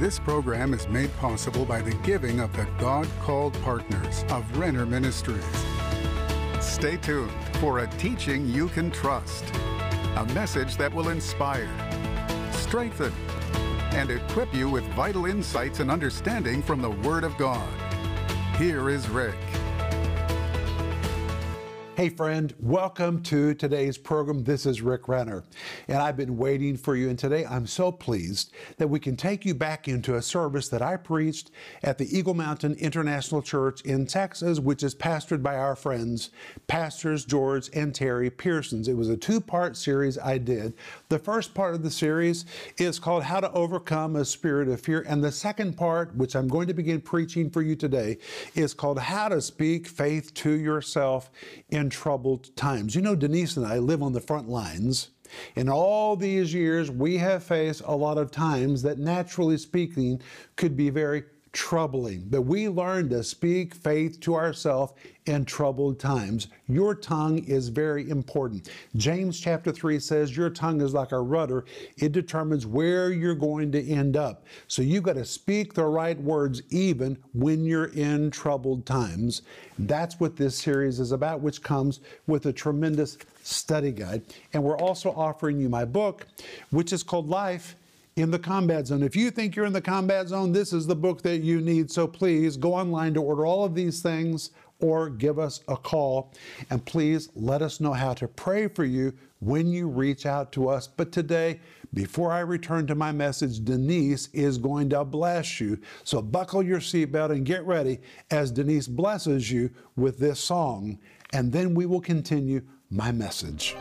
This program is made possible by the giving of the God called partners of Renner Ministries. Stay tuned for a teaching you can trust, a message that will inspire, strengthen, and equip you with vital insights and understanding from the Word of God. Here is Rick. Hey, friend, welcome to today's program. This is Rick Renner, and I've been waiting for you. And today I'm so pleased that we can take you back into a service that I preached at the Eagle Mountain International Church in Texas, which is pastored by our friends, Pastors George and Terri Pearsons. It was a two part series I did. The first part of the series is called How to Overcome a Spirit of Fear, and the second part, which I'm going to begin preaching for you today, is called How to Speak Faith to Yourself in troubled times. You know, Denise and I live on the front lines. In all these years, we have faced a lot of times that, naturally speaking, could be very troubling. But we learn to speak faith to ourselves in troubled times. Your tongue is very important. James chapter 3 says your tongue is like a rudder, it determines where you're going to end up. So you've got to speak the right words even when you're in troubled times. That's what this series is about, which comes with a tremendous study guide. And we're also offering you my book, which is called Life in the combat zone. If you think you're in the combat zone, this is the book that you need. So please go online to order all of these things or give us a call. And please let us know how to pray for you when you reach out to us. But today, before I return to my message, Denise is going to bless you. So buckle your seatbelt and get ready as Denise blesses you with this song. And then we will continue my message.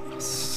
Jesus,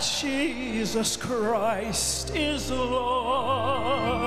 Jesus Christ is Lord.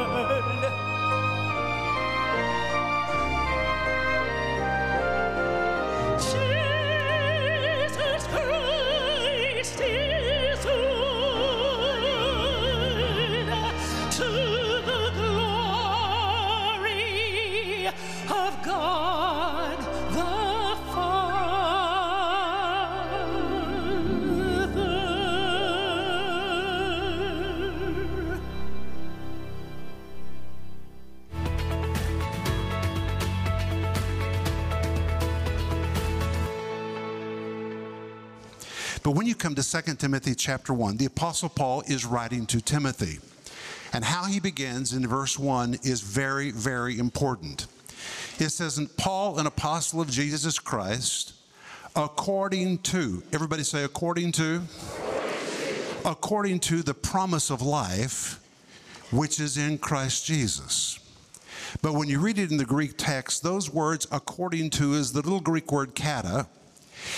Come to 2 Timothy chapter 1, the Apostle Paul is writing to Timothy. And how he begins in verse 1 is very, very important. It says, Paul, an apostle of Jesus Christ, according to, everybody say, according to, according to the promise of life which is in Christ Jesus. But when you read it in the Greek text, those words, according to, is the little Greek word kata.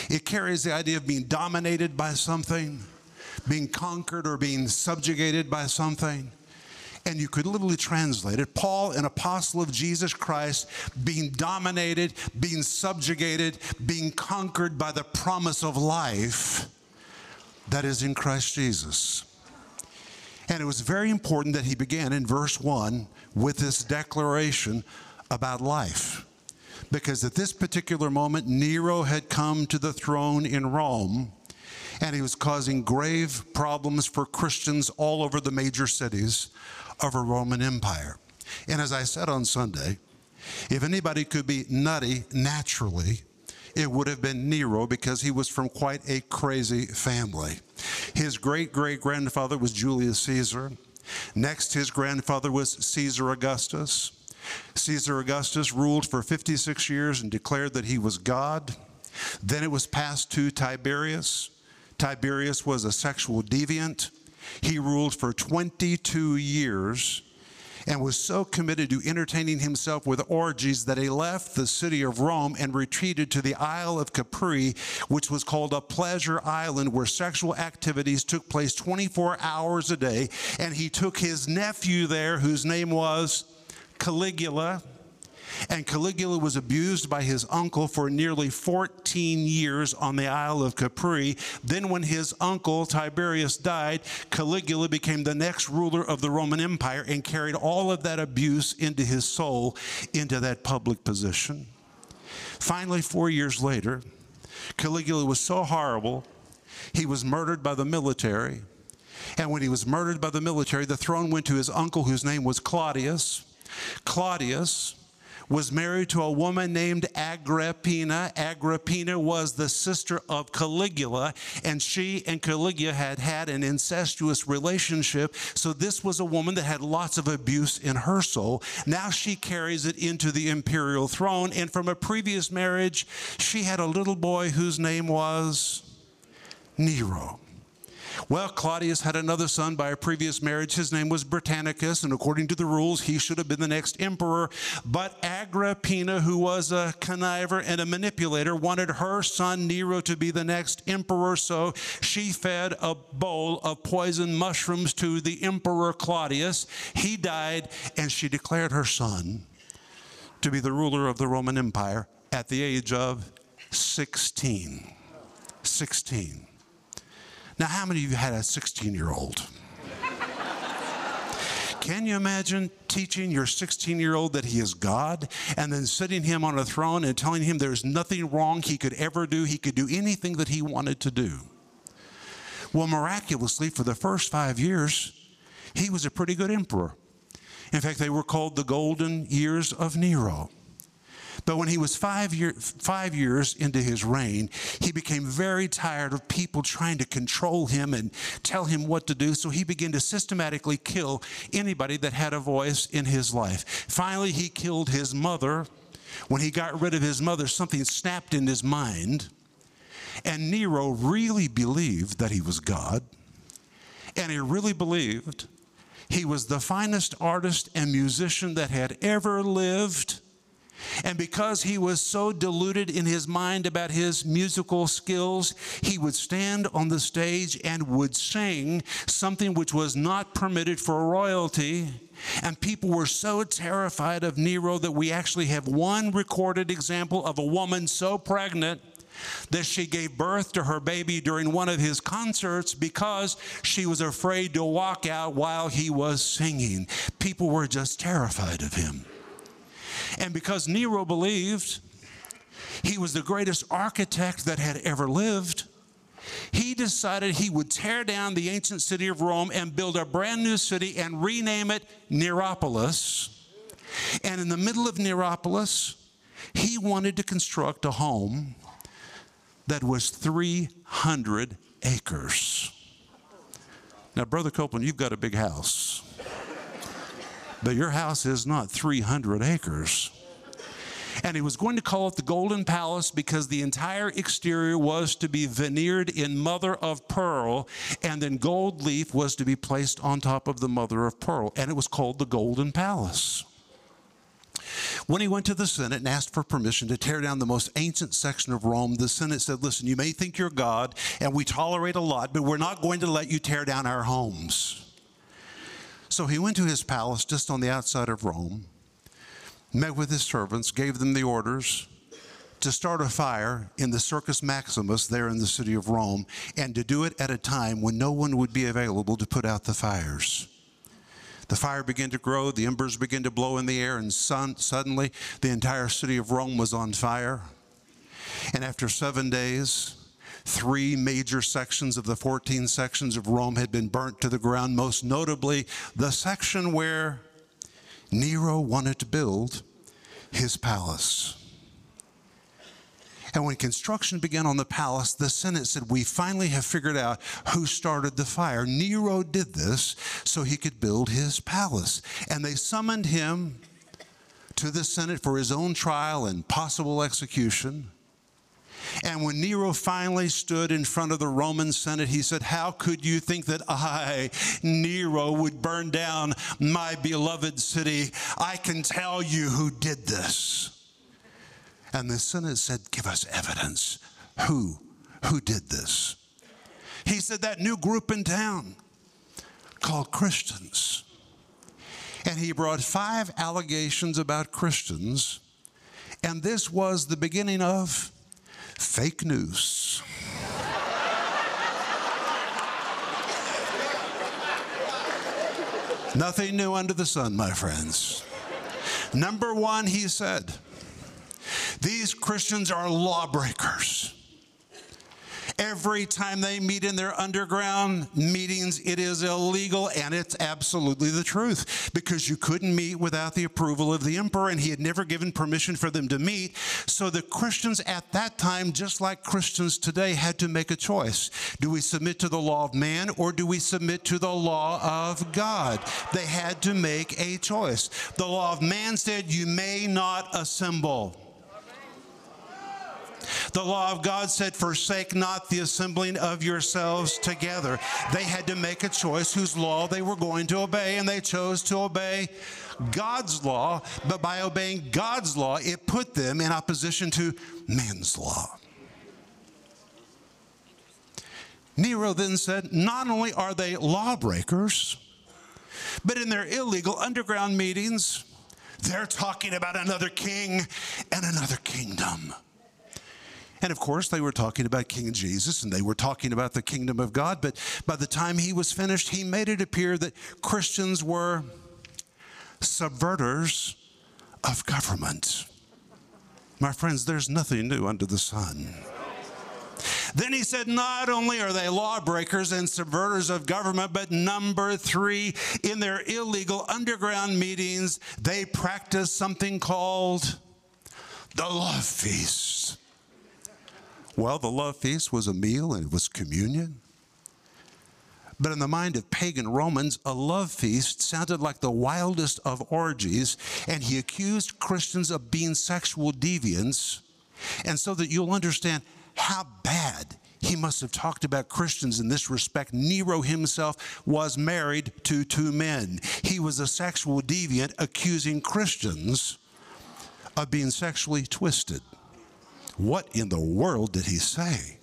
It carries the idea of being dominated by something, being conquered or being subjugated by something. and you could literally translate it Paul, an apostle of Jesus Christ, being dominated, being subjugated, being conquered by the promise of life that is in Christ Jesus. And it was very important that he began in verse 1 with this declaration about life. Because at this particular moment, Nero had come to the throne in Rome and he was causing grave problems for Christians all over the major cities of a Roman Empire. And as I said on Sunday, if anybody could be nutty naturally, it would have been Nero because he was from quite a crazy family. His great great grandfather was Julius Caesar. Next, his grandfather was Caesar Augustus. Caesar Augustus ruled for 56 years and declared that he was God. Then it was passed to Tiberius. Tiberius was a sexual deviant. He ruled for 22 years and was so committed to entertaining himself with orgies that he left the city of Rome and retreated to the Isle of Capri, which was called a pleasure island where sexual activities took place 24 hours a day. And he took his nephew there, whose name was Caligula and Caligula was abused by his uncle for nearly 14 years on the Isle of Capri. Then, when his uncle Tiberius died, Caligula became the next ruler of the Roman Empire and carried all of that abuse into his soul, into that public position. Finally, four years later, Caligula was so horrible, he was murdered by the military. And when he was murdered by the military, the throne went to his uncle, whose name was Claudius. Claudius was married to a woman named Agrippina. Agrippina was the sister of Caligula, and she and Caligula had had an incestuous relationship. So this was a woman that had lots of abuse in her soul. Now she carries it into the imperial throne. And from a previous marriage, she had a little boy whose name was Nero. Well, Claudius had another son by a previous marriage. His name was Britannicus, and according to the rules, he should have been the next emperor. But Agrippina, who was a conniver and a manipulator, wanted her son Nero to be the next emperor, so she fed a bowl of poison mushrooms to the emperor Claudius. He died, and she declared her son to be the ruler of the Roman Empire at the age of 16. 16. Now, how many of you had a 16 year old? Can you imagine teaching your 16 year old that he is God and then sitting him on a throne and telling him there's nothing wrong he could ever do? He could do anything that he wanted to do. Well, miraculously, for the first five years, he was a pretty good emperor. In fact, they were called the golden years of Nero. But when he was five, year, five years into his reign, he became very tired of people trying to control him and tell him what to do. So he began to systematically kill anybody that had a voice in his life. Finally, he killed his mother. When he got rid of his mother, something snapped in his mind. And Nero really believed that he was God. And he really believed he was the finest artist and musician that had ever lived. And because he was so deluded in his mind about his musical skills, he would stand on the stage and would sing something which was not permitted for royalty. And people were so terrified of Nero that we actually have one recorded example of a woman so pregnant that she gave birth to her baby during one of his concerts because she was afraid to walk out while he was singing. People were just terrified of him. And because Nero believed he was the greatest architect that had ever lived, he decided he would tear down the ancient city of Rome and build a brand new city and rename it Neropolis. And in the middle of Neropolis, he wanted to construct a home that was 300 acres. Now, Brother Copeland, you've got a big house. But your house is not 300 acres. And he was going to call it the Golden Palace because the entire exterior was to be veneered in mother of pearl, and then gold leaf was to be placed on top of the mother of pearl. And it was called the Golden Palace. When he went to the Senate and asked for permission to tear down the most ancient section of Rome, the Senate said, Listen, you may think you're God, and we tolerate a lot, but we're not going to let you tear down our homes. So he went to his palace just on the outside of Rome, met with his servants, gave them the orders to start a fire in the Circus Maximus there in the city of Rome, and to do it at a time when no one would be available to put out the fires. The fire began to grow, the embers began to blow in the air, and sun, suddenly the entire city of Rome was on fire. And after seven days, three major sections of the 14 sections of Rome had been burnt to the ground, most notably the section where Nero wanted to build his palace. And when construction began on the palace, the Senate said, We finally have figured out who started the fire. Nero did this so he could build his palace. And they summoned him to the Senate for his own trial and possible execution. And when Nero finally stood in front of the Roman Senate, he said, How could you think that I, Nero, would burn down my beloved city? I can tell you who did this. And the Senate said, Give us evidence. Who? Who did this? He said, That new group in town called Christians. And he brought five allegations about Christians. And this was the beginning of fake news. Nothing new under the sun, my friends. Number one, he said, these Christians are lawbreakers. Every time they meet in their underground meetings, it is illegal, and it's absolutely the truth because you couldn't meet without the approval of the emperor, and he had never given permission for them to meet. So the Christians at that time, just like Christians today, had to make a choice. Do we submit to the law of man or do we submit to the law of God? They had to make a choice. The law of man said, You may not assemble. The law of God said, Forsake not the assembling of yourselves together. They had to make a choice whose law they were going to obey, and they chose to obey God's law. But by obeying God's law, it put them in opposition to man's law. Nero then said, Not only are they lawbreakers, but in their illegal underground meetings, they're talking about another king and another kingdom. And of course, they were talking about King Jesus and they were talking about the kingdom of God. But by the time he was finished, he made it appear that Christians were subverters of government. My friends, there's nothing new under the sun. Then he said, not only are they lawbreakers and subverters of government, but number three, in their illegal underground meetings, they practice something called the love feast. Well, the love feast was a meal and it was communion. But in the mind of pagan Romans, a love feast sounded like the wildest of orgies, and he accused Christians of being sexual deviants. And so that you'll understand how bad he must have talked about Christians in this respect. Nero himself was married to two men. He was a sexual deviant accusing Christians of being sexually twisted. What in the world did he say?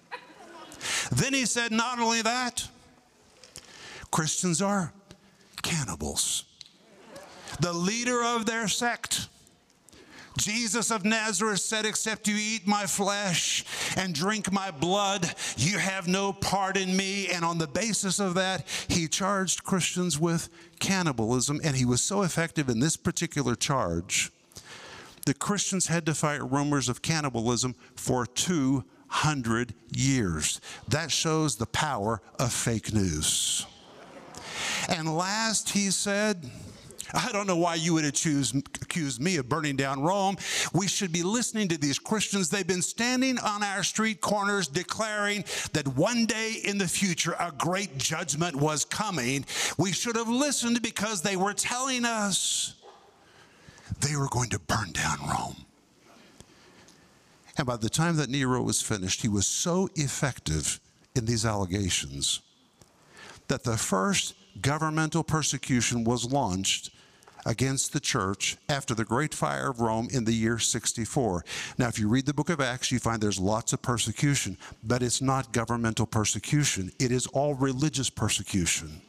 Then he said, not only that, Christians are cannibals. The leader of their sect, Jesus of Nazareth, said, Except you eat my flesh and drink my blood, you have no part in me. And on the basis of that, he charged Christians with cannibalism. And he was so effective in this particular charge the Christians had to fight rumors of cannibalism for 200 years. That shows the power of fake news. And last, he said, I don't know why you would accuse, accuse me of burning down Rome. We should be listening to these Christians. They've been standing on our street corners declaring that one day in the future a great judgment was coming. We should have listened because they were telling us they were going to burn down Rome. And by the time that Nero was finished, he was so effective in these allegations that the first governmental persecution was launched against the church after the great fire of Rome in the year 64. Now, if you read the book of Acts, you find there's lots of persecution, but it's not governmental persecution, it is all religious persecution.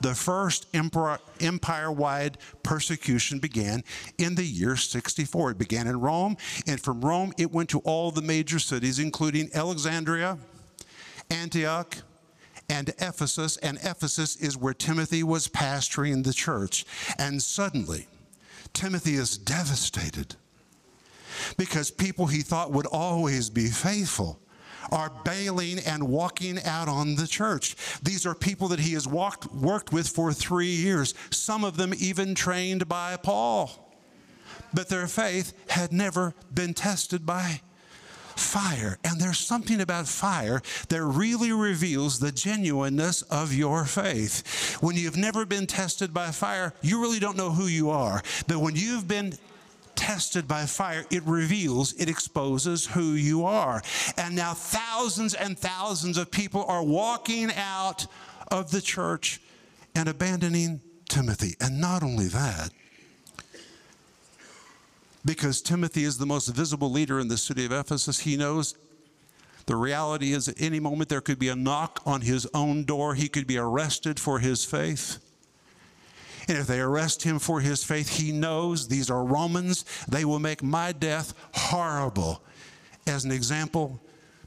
The first empire wide persecution began in the year 64. It began in Rome, and from Rome it went to all the major cities, including Alexandria, Antioch, and Ephesus. And Ephesus is where Timothy was pastoring the church. And suddenly, Timothy is devastated because people he thought would always be faithful are bailing and walking out on the church. These are people that he has walked, worked with for three years, some of them even trained by Paul. But their faith had never been tested by fire. And there's something about fire that really reveals the genuineness of your faith. When you've never been tested by fire, you really don't know who you are. But when you've been tested by fire, it reveals, it exposes who you are. And now thousands and thousands of people are walking out of the church and abandoning Timothy. And not only that, because Timothy is the most visible leader in the city of Ephesus, he knows the reality is at any moment there could be a knock on his own door. He could be arrested for his faith. And if they arrest him for his faith, he knows these are Romans. They will make my death horrible as an example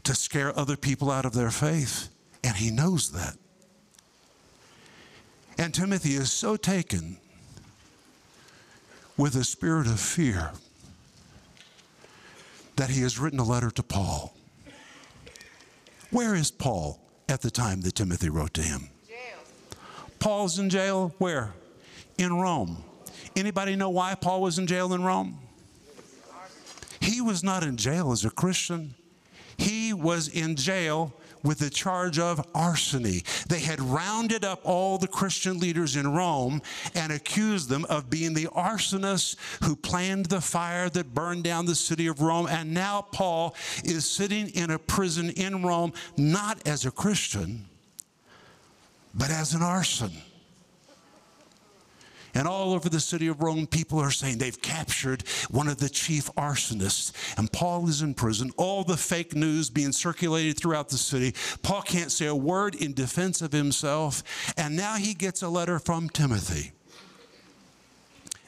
to scare other people out of their faith. And he knows that. And Timothy is so taken with a spirit of fear that he has written a letter to Paul. Where is Paul at the time that Timothy wrote to him? Jail. Paul's in jail where? In Rome. Anybody know why Paul was in jail in Rome? He was not in jail as a Christian. He was in jail with the charge of arson. They had rounded up all the Christian leaders in Rome and accused them of being the arsonists who planned the fire that burned down the city of Rome. And now Paul is sitting in a prison in Rome, not as a Christian, but as an arson. And all over the city of Rome, people are saying they've captured one of the chief arsonists. And Paul is in prison. All the fake news being circulated throughout the city. Paul can't say a word in defense of himself. And now he gets a letter from Timothy.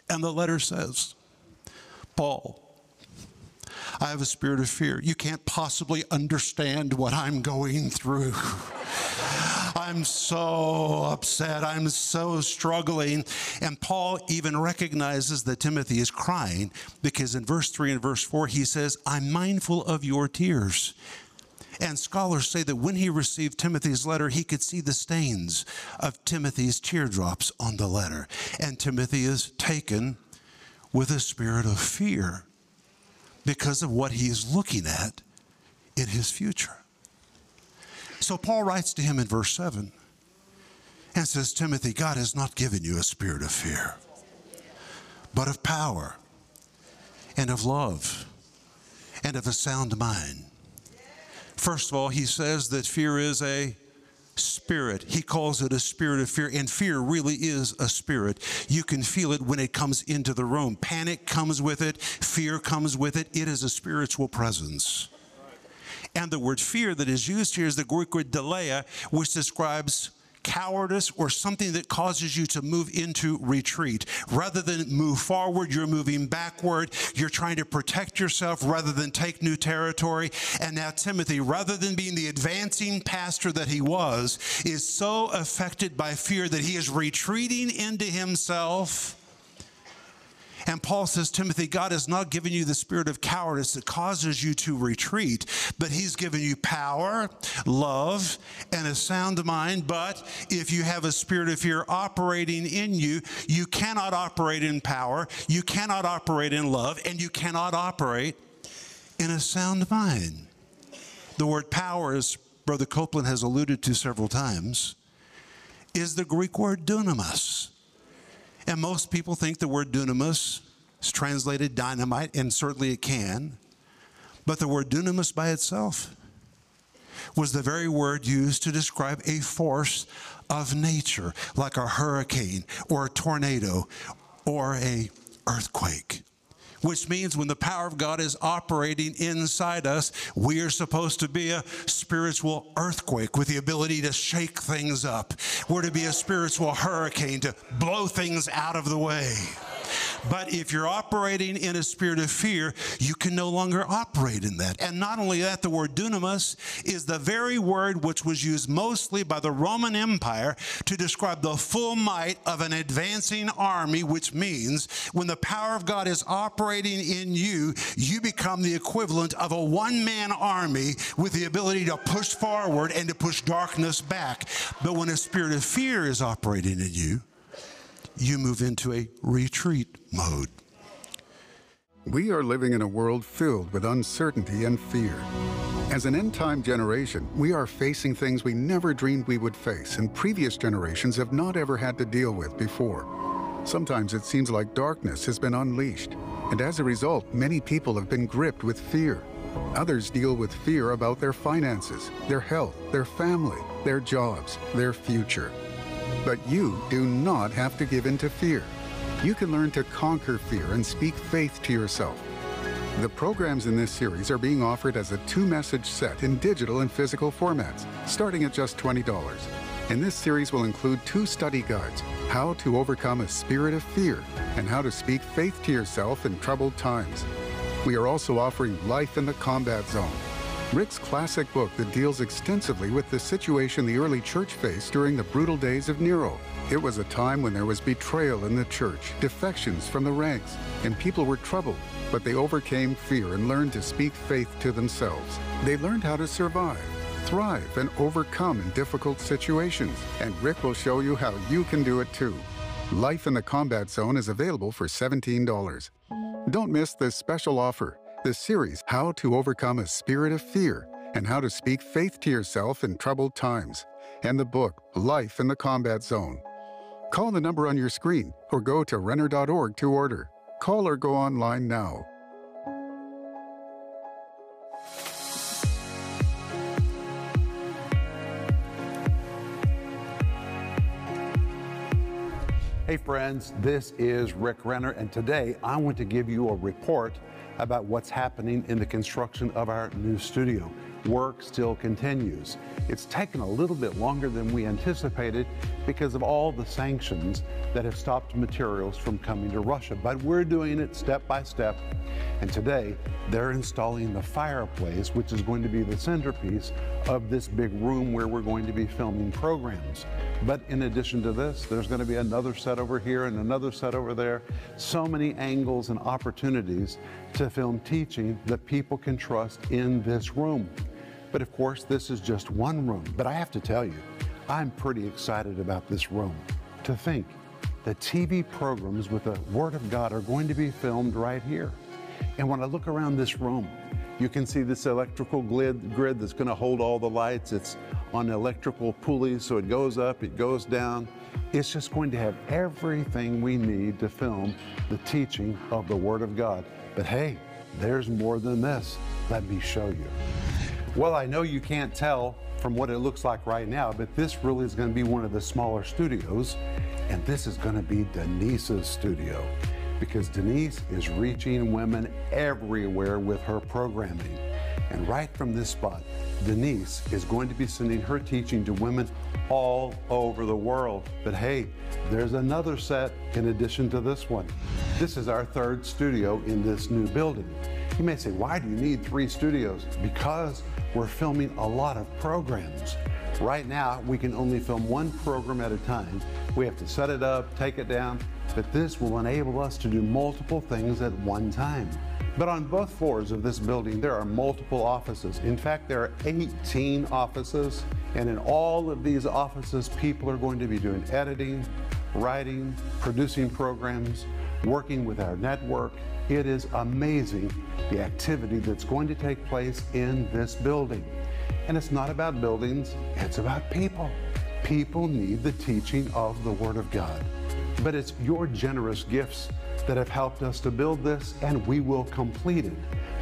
And the letter says, Paul, I have a spirit of fear. You can't possibly understand what I'm going through. I'm so upset. I'm so struggling. And Paul even recognizes that Timothy is crying because in verse 3 and verse 4, he says, I'm mindful of your tears. And scholars say that when he received Timothy's letter, he could see the stains of Timothy's teardrops on the letter. And Timothy is taken with a spirit of fear because of what he is looking at in his future. So Paul writes to him in verse 7 and says, Timothy, God has not given you a spirit of fear, but of power and of love and of a sound mind. First of all, he says that fear is a spirit. He calls it a spirit of fear, and fear really is a spirit. You can feel it when it comes into the room. Panic comes with it, fear comes with it. It is a spiritual presence. And the word fear that is used here is the Greek word deilia, which describes cowardice or something that causes you to move into retreat. Rather than move forward, you're moving backward. You're trying to protect yourself rather than take new territory. And now Timothy, rather than being the advancing pastor that he was, is so affected by fear that he is retreating into himself and Paul says, Timothy, God has not given you the spirit of cowardice that causes you to retreat, but He's given you power, love, and a sound mind. But if you have a spirit of fear operating in you, you cannot operate in power, you cannot operate in love, and you cannot operate in a sound mind. The word power, as Brother Copeland has alluded to several times, is the Greek word dunamis. And most people think the word dunamis is translated dynamite, and certainly it can. But the word dunamis by itself was the very word used to describe a force of nature, like a hurricane or a tornado or a earthquake. Which means when the power of God is operating inside us, we are supposed to be a spiritual earthquake with the ability to shake things up. We're to be a spiritual hurricane to blow things out of the way. But if you're operating in a spirit of fear, you can no longer operate in that. And not only that, the word dunamis is the very word which was used mostly by the Roman Empire to describe the full might of an advancing army, which means when the power of God is operating in you, you become the equivalent of a one man army with the ability to push forward and to push darkness back. But when a spirit of fear is operating in you, you move into a retreat mode. We are living in a world filled with uncertainty and fear. As an end time generation, we are facing things we never dreamed we would face and previous generations have not ever had to deal with before. Sometimes it seems like darkness has been unleashed, and as a result, many people have been gripped with fear. Others deal with fear about their finances, their health, their family, their jobs, their future. But you do not have to give in to fear. You can learn to conquer fear and speak faith to yourself. The programs in this series are being offered as a two message set in digital and physical formats, starting at just $20. And this series will include two study guides how to overcome a spirit of fear and how to speak faith to yourself in troubled times. We are also offering Life in the Combat Zone Rick's classic book that deals extensively with the situation the early church faced during the brutal days of Nero. It was a time when there was betrayal in the church, defections from the ranks, and people were troubled, but they overcame fear and learned to speak faith to themselves. They learned how to survive, thrive, and overcome in difficult situations, and Rick will show you how you can do it too. Life in the Combat Zone is available for $17. Don't miss this special offer. The series, How to Overcome a Spirit of Fear and How to Speak Faith to Yourself in Troubled Times, and the book, Life in the Combat Zone. Call the number on your screen or go to Renner.org to order. Call or go online now. Hey friends, this is Rick Renner, and today I want to give you a report about what's happening in the construction of our new studio. Work still continues. It's taken a little bit longer than we anticipated because of all the sanctions that have stopped materials from coming to Russia, but we're doing it step by step. And today, they're installing the fireplace, which is going to be the centerpiece of this big room where we're going to be filming programs. But in addition to this, there's going to be another set over here and another set over there. So many angles and opportunities to film teaching that people can trust in this room. But of course, this is just one room. But I have to tell you, I'm pretty excited about this room. To think that TV programs with the Word of God are going to be filmed right here. And when I look around this room, you can see this electrical grid, grid that's going to hold all the lights. It's on electrical pulleys, so it goes up, it goes down. It's just going to have everything we need to film the teaching of the Word of God. But hey, there's more than this. Let me show you. Well, I know you can't tell from what it looks like right now, but this really is going to be one of the smaller studios, and this is going to be Denise's studio because Denise is reaching women everywhere with her programming. And right from this spot, Denise is going to be sending her teaching to women all over the world. But hey, there's another set in addition to this one. This is our third studio in this new building. You may say, why do you need three studios? Because we're filming a lot of programs. Right now, we can only film one program at a time. We have to set it up, take it down, but this will enable us to do multiple things at one time. But on both floors of this building, there are multiple offices. In fact, there are 18 offices, and in all of these offices, people are going to be doing editing, writing, producing programs, working with our network. It is amazing the activity that's going to take place in this building. And it's not about buildings, it's about people. People need the teaching of the Word of God. But it's your generous gifts that have helped us to build this, and we will complete it.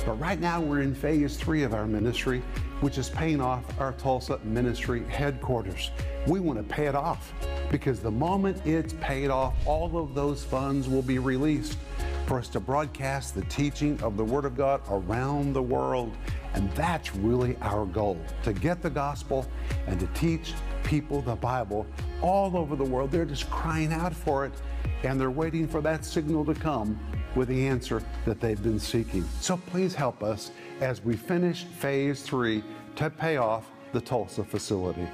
But right now, we're in phase three of our ministry, which is paying off our Tulsa ministry headquarters. We want to pay it off because the moment it's paid off, all of those funds will be released for us to broadcast the teaching of the Word of God around the world. And that's really our goal to get the gospel and to teach people the Bible all over the world. They're just crying out for it and they're waiting for that signal to come with the answer that they've been seeking. So please help us as we finish phase three to pay off the Tulsa facility.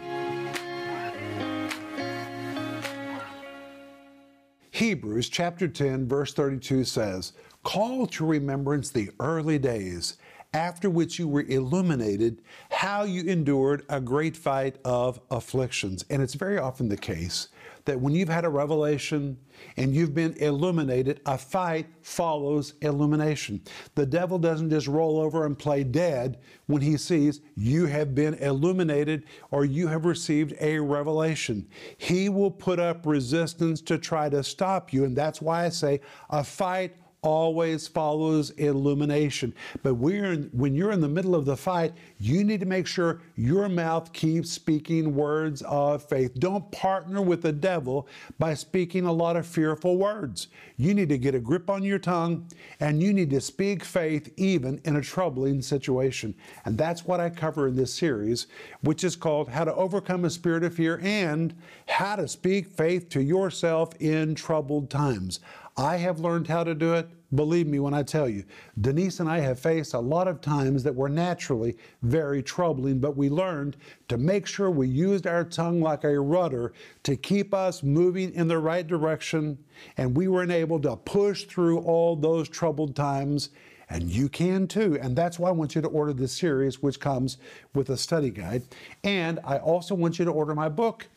Hebrews chapter 10, verse 32 says, Call to remembrance the early days after which you were illuminated, how you endured a great fight of afflictions. And it's very often the case that when you've had a revelation and you've been illuminated, a fight follows illumination. The devil doesn't just roll over and play dead when he sees you have been illuminated or you have received a revelation. He will put up resistance to try to stop you. And that's why I say a fight always follows illumination. But we're in, when you're in the middle of the fight, you need to make sure your mouth keeps speaking words of faith. Don't partner with the devil by speaking a lot of fearful words. You need to get a grip on your tongue and you need to speak faith even in a troubling situation. And that's what I cover in this series, which is called How to Overcome a Spirit of Fear and How to Speak Faith to Yourself in Troubled Times. I have learned how to do it. Believe me when I tell you, Denise and I have faced a lot of times that were naturally very troubling, but we learned to make sure we used our tongue like a rudder to keep us moving in the right direction, and we were enabled to push through all those troubled times. And you can too. And that's why I want you to order this series, which comes with a study guide. And I also want you to order my book,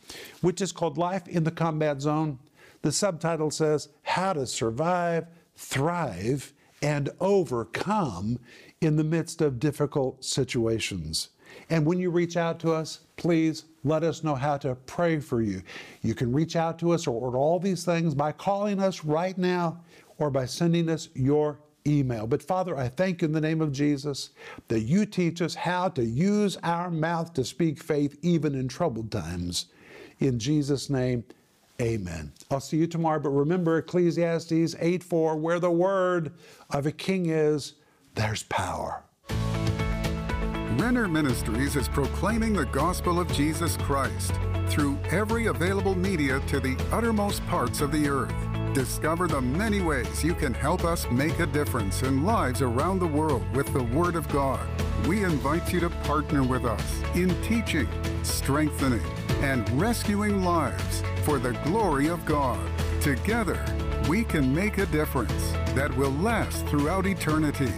which is called Life in the Combat Zone the subtitle says, How to Survive, Thrive, and Overcome in the Midst of Difficult Situations. And when you reach out to us, please let us know how to pray for you. You can reach out to us or order all these things by calling us right now or by sending us your email. But Father, I thank you in the name of Jesus that you teach us how to use our mouth to speak faith even in troubled times. In Jesus' name, Amen. I'll see you tomorrow, but remember Ecclesiastes 8 4, where the word of a king is, there's power. Renner Ministries is proclaiming the gospel of Jesus Christ through every available media to the uttermost parts of the earth. Discover the many ways you can help us make a difference in lives around the world with the Word of God. We invite you to partner with us in teaching, strengthening, and rescuing lives for the glory of God. Together, we can make a difference that will last throughout eternity.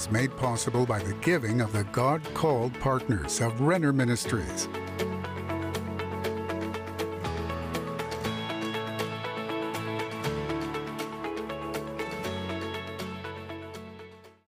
Was made possible by the giving of the God called partners of Renner Ministries.